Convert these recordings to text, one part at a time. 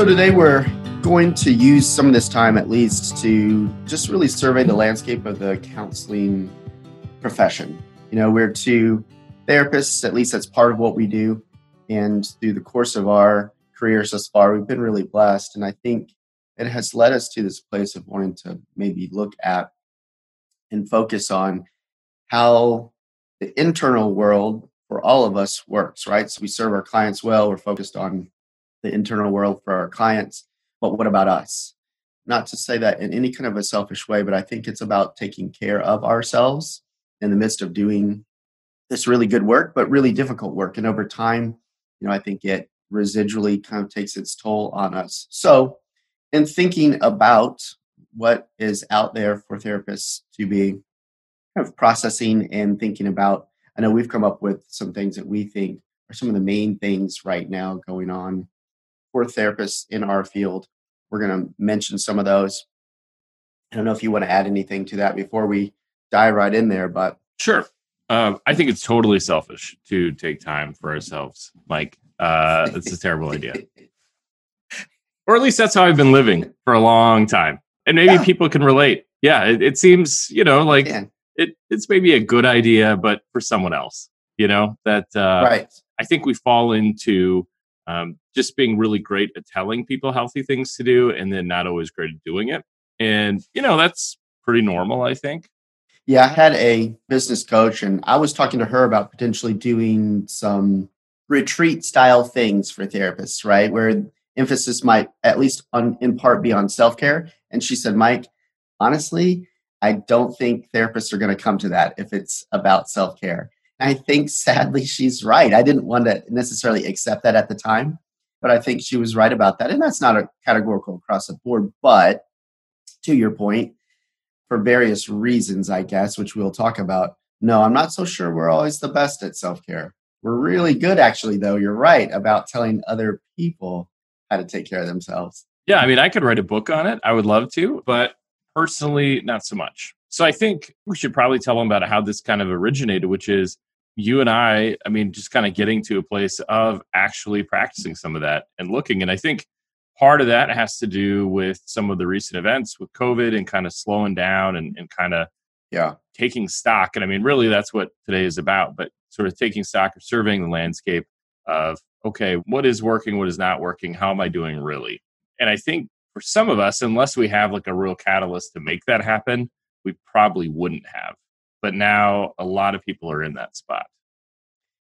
So today we're going to use some of this time at least to just really survey the landscape of the counseling profession. You know, we're two therapists, at least that's part of what we do. And through the course of our careers thus far, we've been really blessed. And I think it has led us to this place of wanting to maybe look at and focus on how the internal world for all of us works, right? So we serve our clients well, we're focused on the internal world for our clients, but what about us? Not to say that in any kind of a selfish way, but I think it's about taking care of ourselves in the midst of doing this really good work, but really difficult work. And over time, you know, I think it residually kind of takes its toll on us. So, in thinking about what is out there for therapists to be kind of processing and thinking about, I know we've come up with some things that we think are some of the main things right now going on for therapists in our field. We're going to mention some of those. I don't know if you want to add anything to that before we dive right in there, but sure. Uh, I think it's totally selfish to take time for ourselves, Like, Uh, it's a terrible idea, or at least that's how I've been living for a long time, and maybe yeah. people can relate. Yeah, it, it seems you know like it, it's maybe a good idea, but for someone else, you know that uh, right. I think we fall into um, just being really great at telling people healthy things to do and then not always great at doing it. And, you know, that's pretty normal, I think. Yeah, I had a business coach and I was talking to her about potentially doing some retreat style things for therapists, right? Where emphasis might at least on in part be on self-care. And she said, Mike, honestly, I don't think therapists are going to come to that if it's about self-care. I think sadly she's right. I didn't want to necessarily accept that at the time, but I think she was right about that. And that's not a categorical across the board. But to your point, for various reasons, I guess, which we'll talk about, no, I'm not so sure we're always the best at self care. We're really good, actually, though. You're right about telling other people how to take care of themselves. Yeah, I mean, I could write a book on it. I would love to, but personally, not so much. So I think we should probably tell them about how this kind of originated, which is you and I, I mean, just kind of getting to a place of actually practicing some of that and looking. And I think part of that has to do with some of the recent events with COVID and kind of slowing down and, and kind of yeah taking stock. And I mean, really, that's what today is about. But sort of taking stock of surveying the landscape of okay, what is working, what is not working, how am I doing really? And I think for some of us, unless we have like a real catalyst to make that happen, we probably wouldn't have but now a lot of people are in that spot.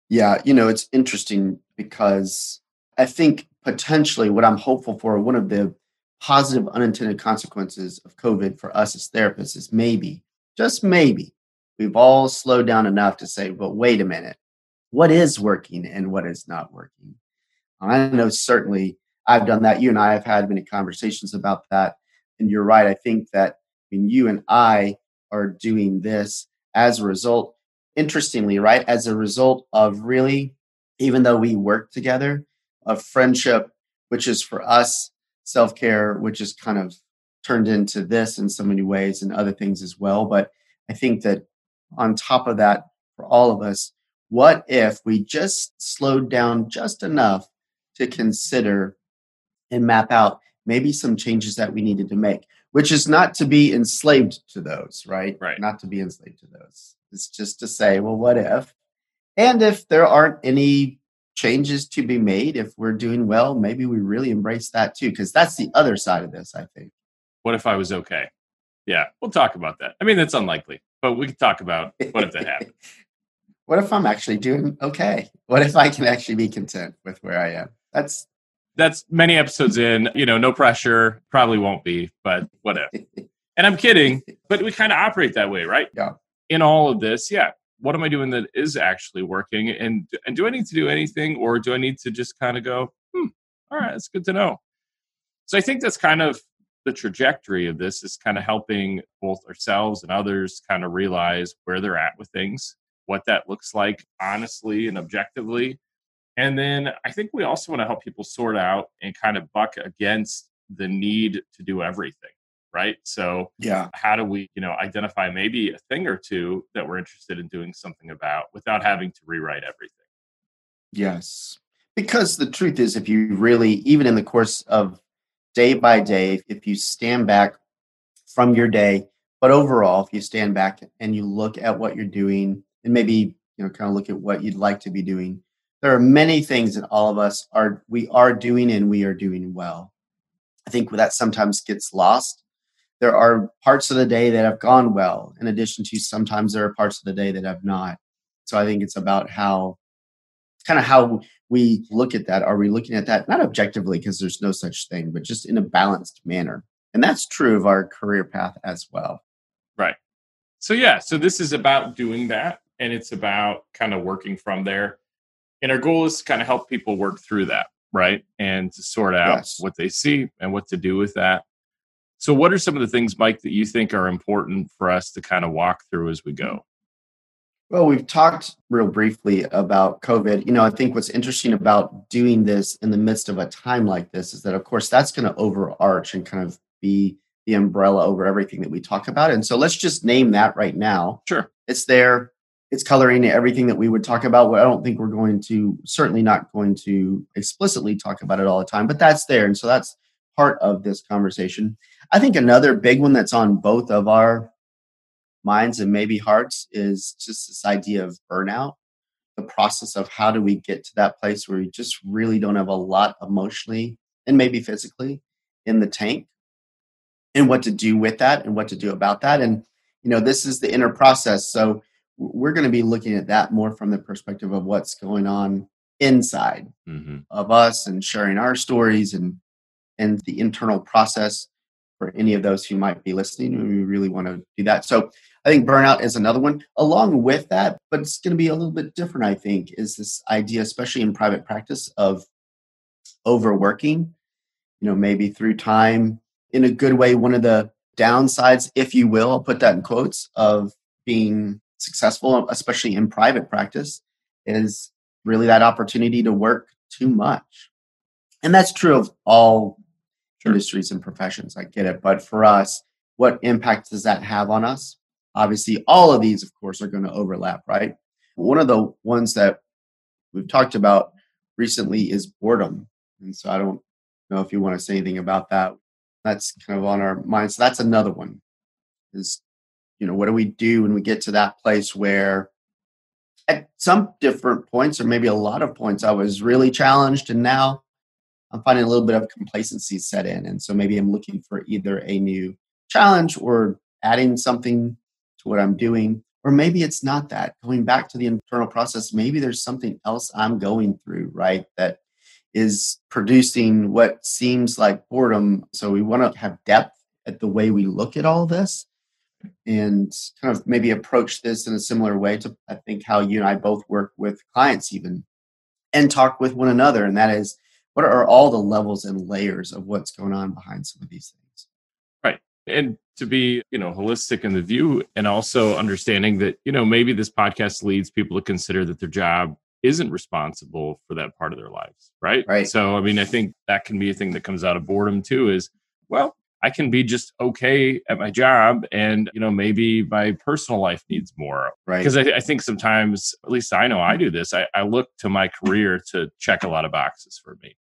Yeah, you know, it's interesting because I think potentially what I'm hopeful for, one of the positive unintended consequences of COVID for us as therapists is maybe, just maybe, we've all slowed down enough to say, but wait a minute, what is working and what is not working? I know certainly I've done that. You and I have had many conversations about that. And you're right. I think that when you and I are doing this as a result, interestingly, right, as a result of really, even though we work together, of friendship, which is for us self care, which is kind of turned into this in so many ways and other things as well. But I think that on top of that, for all of us, what if we just slowed down just enough to consider and map out maybe some changes that we needed to make? Which is not to be enslaved to those, right? Right. Not to be enslaved to those. It's just to say, well, what if? And if there aren't any changes to be made, if we're doing well, maybe we really embrace that too, because that's the other side of this, I think. What if I was okay? Yeah, we'll talk about that. I mean, that's unlikely, but we could talk about what if that happened. what if I'm actually doing okay? What if I can actually be content with where I am? That's that's many episodes in. You know, no pressure. Probably won't be, but whatever. and I'm kidding, but we kind of operate that way, right? Yeah. In all of this, yeah. What am I doing that is actually working? And and do I need to do anything, or do I need to just kind of go, hmm, all right, that's good to know. So I think that's kind of the trajectory of this is kind of helping both ourselves and others kind of realize where they're at with things, what that looks like honestly and objectively, and then I think we also want to help people sort out and kind of buck against the need to do everything, right? So, yeah, how do we, you know, identify maybe a thing or two that we're interested in doing something about without having to rewrite everything? Yes. Because the truth is, if you really, even in the course of day by day, if you stand back from your day, but overall, if you stand back and you look at what you're doing and maybe, you know, kind of look at what you'd like to be doing, there are many things that all of us are, we are doing and we are doing well. I think that sometimes gets lost. There are parts of the day that have gone well, in addition to sometimes there are parts of the day that have not. So I think it's about how kind of how we look at that. Are we looking at that not objectively because there's no such thing, but just in a balanced manner? And that's true of our career path as well. Right. So, yeah, so this is about doing that and it's about kind of working from there. And our goal is to kind of help people work through that, right? And to sort out yes. what they see and what to do with that. So, what are some of the things, Mike, that you think are important for us to kind of walk through as we go? Well, we've talked real briefly about COVID. You know, I think what's interesting about doing this in the midst of a time like this is that, of course, that's going to overarch and kind of be the umbrella over everything that we talk about. And so let's just name that right now. Sure. It's there. It's coloring everything that we would talk about. I don't think we're going to, certainly not going to explicitly talk about it all the time, but that's there. And so that's part of this conversation. I think another big one that's on both of our minds and maybe hearts is just this idea of burnout the process of how do we get to that place where we just really don't have a lot emotionally and maybe physically in the tank and what to do with that and what to do about that and you know this is the inner process so we're going to be looking at that more from the perspective of what's going on inside mm-hmm. of us and sharing our stories and and the internal process for any of those who might be listening we really want to do that so I think burnout is another one. Along with that, but it's going to be a little bit different, I think, is this idea, especially in private practice, of overworking, you know, maybe through time in a good way. One of the downsides, if you will, I'll put that in quotes, of being successful, especially in private practice, is really that opportunity to work too much. And that's true of all sure. industries and professions. I get it. But for us, what impact does that have on us? Obviously, all of these, of course, are going to overlap, right? One of the ones that we've talked about recently is boredom. And so I don't know if you want to say anything about that. That's kind of on our mind. So that's another one is, you know, what do we do when we get to that place where at some different points, or maybe a lot of points, I was really challenged. And now I'm finding a little bit of complacency set in. And so maybe I'm looking for either a new challenge or adding something to what I'm doing. Or maybe it's not that. Going back to the internal process, maybe there's something else I'm going through, right? That is producing what seems like boredom. So we want to have depth at the way we look at all this and kind of maybe approach this in a similar way to I think how you and I both work with clients even and talk with one another. And that is what are all the levels and layers of what's going on behind some of these things? Right. And to be you know holistic in the view and also understanding that you know maybe this podcast leads people to consider that their job isn't responsible for that part of their lives right right so i mean i think that can be a thing that comes out of boredom too is well i can be just okay at my job and you know maybe my personal life needs more. Right. Because I, I, think sometimes at least i know i do this I, I look to my career to check a lot of boxes for me.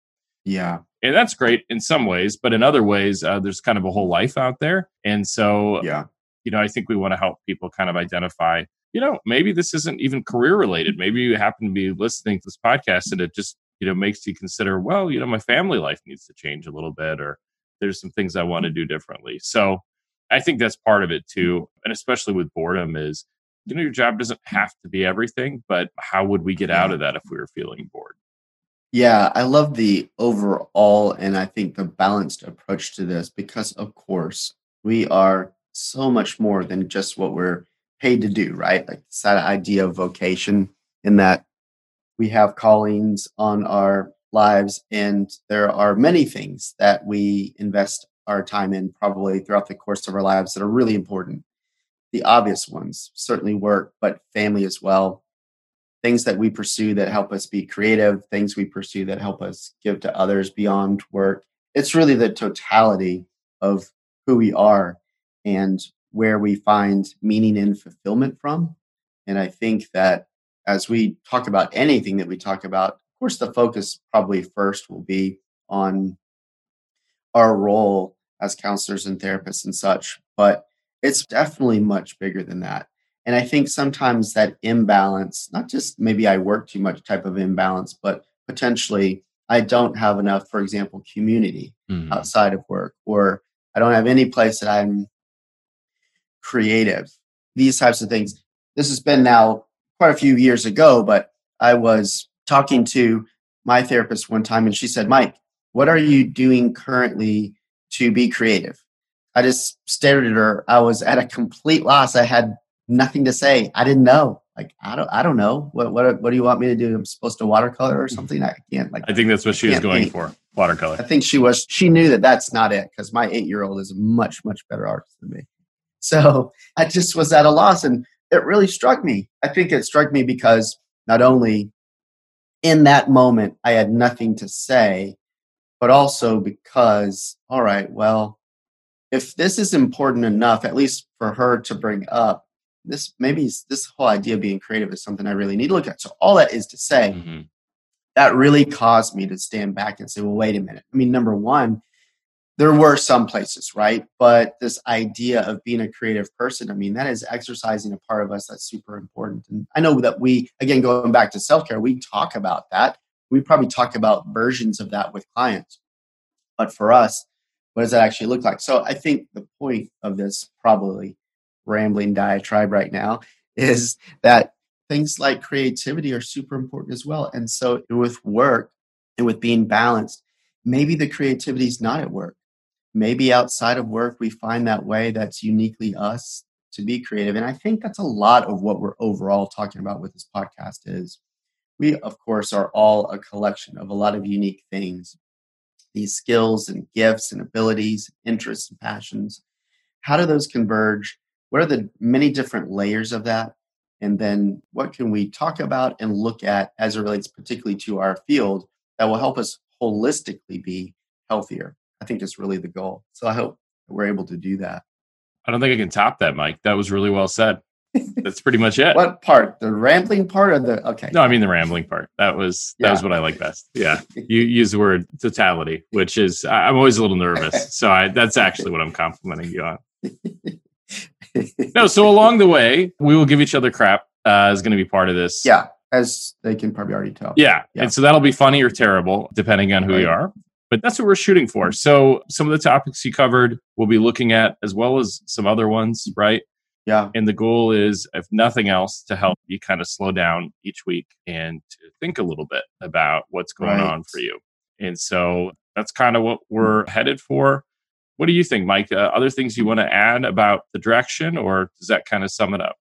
Yeah. And that's great in some ways but in other ways uh, there's kind of a whole life out there. And so yeah. you know i think we want to help people kind of identify you know maybe this isn't even career related. Maybe you happen to be listening to this podcast and it just you know makes you consider well you know my family life needs to change a little bit or there's some things i want to mm-hmm. do differently. So i think that's part of it too and especially with boredom is you know your job doesn't have to be everything but how would we get out of that if we were feeling bored? Yeah, I love the overall and I think the balanced approach to this because, of course, we are so much more than just what we're paid to do, right? Like it's that idea of vocation in that we have callings on our lives and there are many things that we invest our time in probably throughout the course of our lives that are really important. The obvious ones, certainly work, but family as well things that we pursue that help us be creative, things we pursue that help us give to others beyond work. It's really the totality of who we are and where we find meaning and fulfillment from. And I think that as we talk about anything that we talk about, of course, the focus probably first will be on our role as counselors and therapists and such, but it's definitely much bigger than that. And I think sometimes that imbalance, not just maybe I work too much type of imbalance, but potentially I don't have enough, for example, community mm-hmm. outside of work, or I don't have any place that I'm creative. These types of things. This has been now quite a few years ago, but I was talking to my therapist one time and she said, Mike, what are you doing currently to be creative? I just stared at her. I was at a complete loss. I had nothing to say. I didn't know. Like I don't I don't know. What what what do you want me to do? I'm supposed to watercolor or mm-hmm. something? I can't like I think that's what she was going paint. for. Watercolor. I think she was she knew that that's not it cuz my 8-year-old is a much much better artist than me. So, I just was at a loss and it really struck me. I think it struck me because not only in that moment I had nothing to say, but also because, all right, well, if this is important enough, at least for her to bring up, this maybe this whole idea of being creative is something I really need to look at. So all that is to say, mm-hmm. that really caused me to stand back and say, well, wait a minute. I mean, number one, there were some places, right? But this idea of being a creative person, I mean, that is exercising a part of us that's super important. And I know that we, again, going back to self care, we talk about that. We probably talk about versions of that with clients. But for us, what does that actually look like? So I think the point of this probably rambling diatribe right now is that things like creativity are super important as well. And so with work and with being balanced, maybe the creativity is not at work maybe outside of work we find that way that's uniquely us to be creative. And i think that's a lot of what we're overall talking about with this podcast is we of course are all a collection of a lot of unique things. These skills and gifts and abilities interests and passions how do those converge? What are the many different layers of that? And then what can we talk about and look at as it relates particularly to our field that will help us holistically be healthier I think is really the goal. So I hope we're able to do that. I don't think I can top that, Mike. That was really well said. That's pretty much it. what part? The rambling part or the okay? No, I mean the rambling part. That was that was what I like best. Yeah, you use the word totality, which is I'm always a little nervous. So I, that's actually what I'm complimenting you on. no, so along the way, we will give each other crap. Uh, is going to be part of this. Yeah, as they can probably already tell. Yeah. yeah. And so that'll be funny or terrible, depending on who right. you are but that's what we're shooting for. So some of the topics you covered, we'll be looking at as well as some other ones, right? Yeah. And the goal is, if nothing else, to help you kind of slow down each week and to think a little bit about what's going right. on for you. And so that's kind of what we're headed for. What do you think, Mike? Uh, other things you want to add about the direction, or does that kind of sum it up?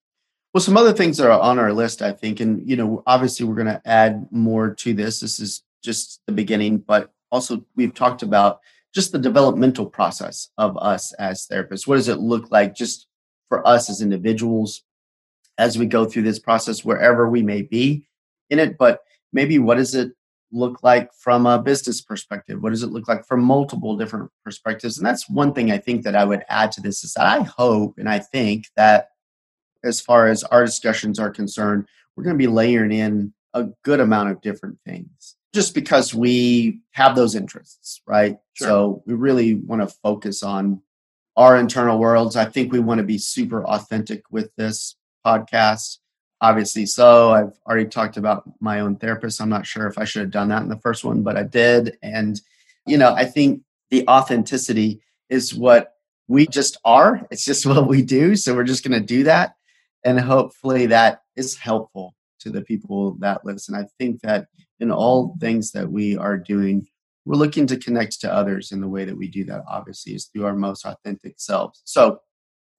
Well, some other things that are on our list, I think, and you know, obviously we're going to add more to this. This is just the beginning, but also we've talked about just the developmental process of us as therapists. What does it look like just for us as individuals as we go through this process, wherever we may be in it? But maybe what does it look like from a business perspective? What does it look like from multiple different perspectives? And that's one thing I think that I would add to this is that I hope and I think that as far as our discussions are concerned, we're going to be layering in a good amount of different things just because we have those interests, right? Sure. So we really want to focus on our internal worlds. I think we want to be super authentic with this podcast. Obviously, so I've already talked about my own therapist. I'm not sure if I should have done that in the first one, but I did. And, you know, I think the authenticity is what we just are. It's just what we do. So we're just going to do that. And hopefully that is helpful to the people that listen. I think that in all things that we are doing, we're looking to connect to others in the way that we do that, obviously, is through our most authentic selves. So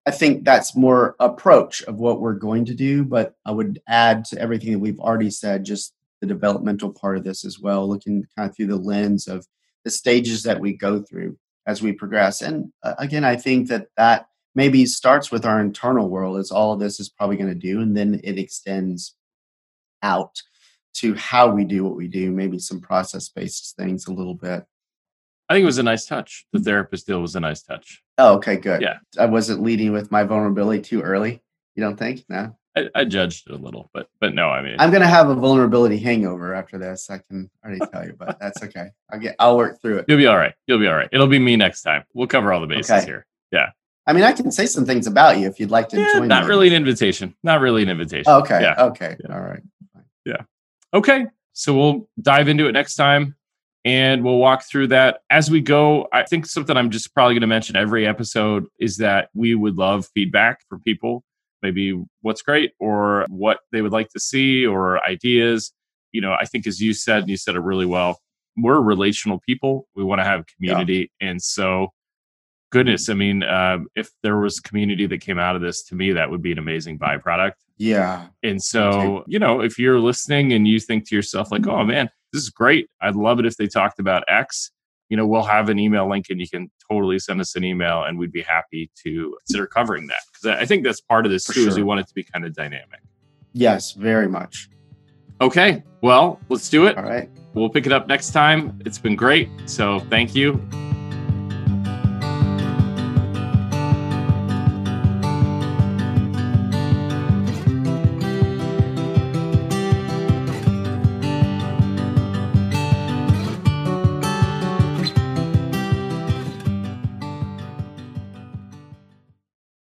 I think that's more approach of what we're going to do, but I would add to everything that we've already said, just the developmental part of this as well, looking kind of through the lens of the stages that we go through as we progress. And uh, again, I think that that maybe starts with our internal world, as all of this is probably going to do, and then it extends out to how we do what we do, maybe some process based things a little bit. I think it was a nice touch. The therapist deal was a nice touch. Oh, okay, good. Yeah. I wasn't leading with my vulnerability too early. You don't think? No. I, I judged it a little, but but no, I mean, I'm gonna have a vulnerability hangover after this. I can already tell you, but that's okay. I'll get. I'll work through it. you'll be all right. You'll be all right. It'll be me next time. We'll cover all the bases Okay. here. Yeah. I mean, I can say some things about you if you'd like to Yeah, join. not me. really an invitation. Not really an invitation. Oh, okay. Yeah. Okay. Yeah. All right. Okay. So we'll dive into it next time and we'll walk through that as we go. I think something I'm just probably going to mention every episode is that we would love feedback from people, maybe what's great or what they would like to see or ideas. You know, I think as you said, and you said it really well, we're relational people. We want to have community. And so, goodness, I mean, uh, if there was community that came out of this, to me, that would be an amazing byproduct. Yeah. And so, you know, if you're listening and you think to yourself, like, oh man, this is great. I'd love it if they talked about X. You know, we'll have an email link and you can totally send us an email and we'd be happy to consider covering that. Because I think that's part of this For too, is we want it to be kind of dynamic. Yes. Very much. Okay. Well, let's do it. All right. We'll pick it up next time. It's been great. So thank you.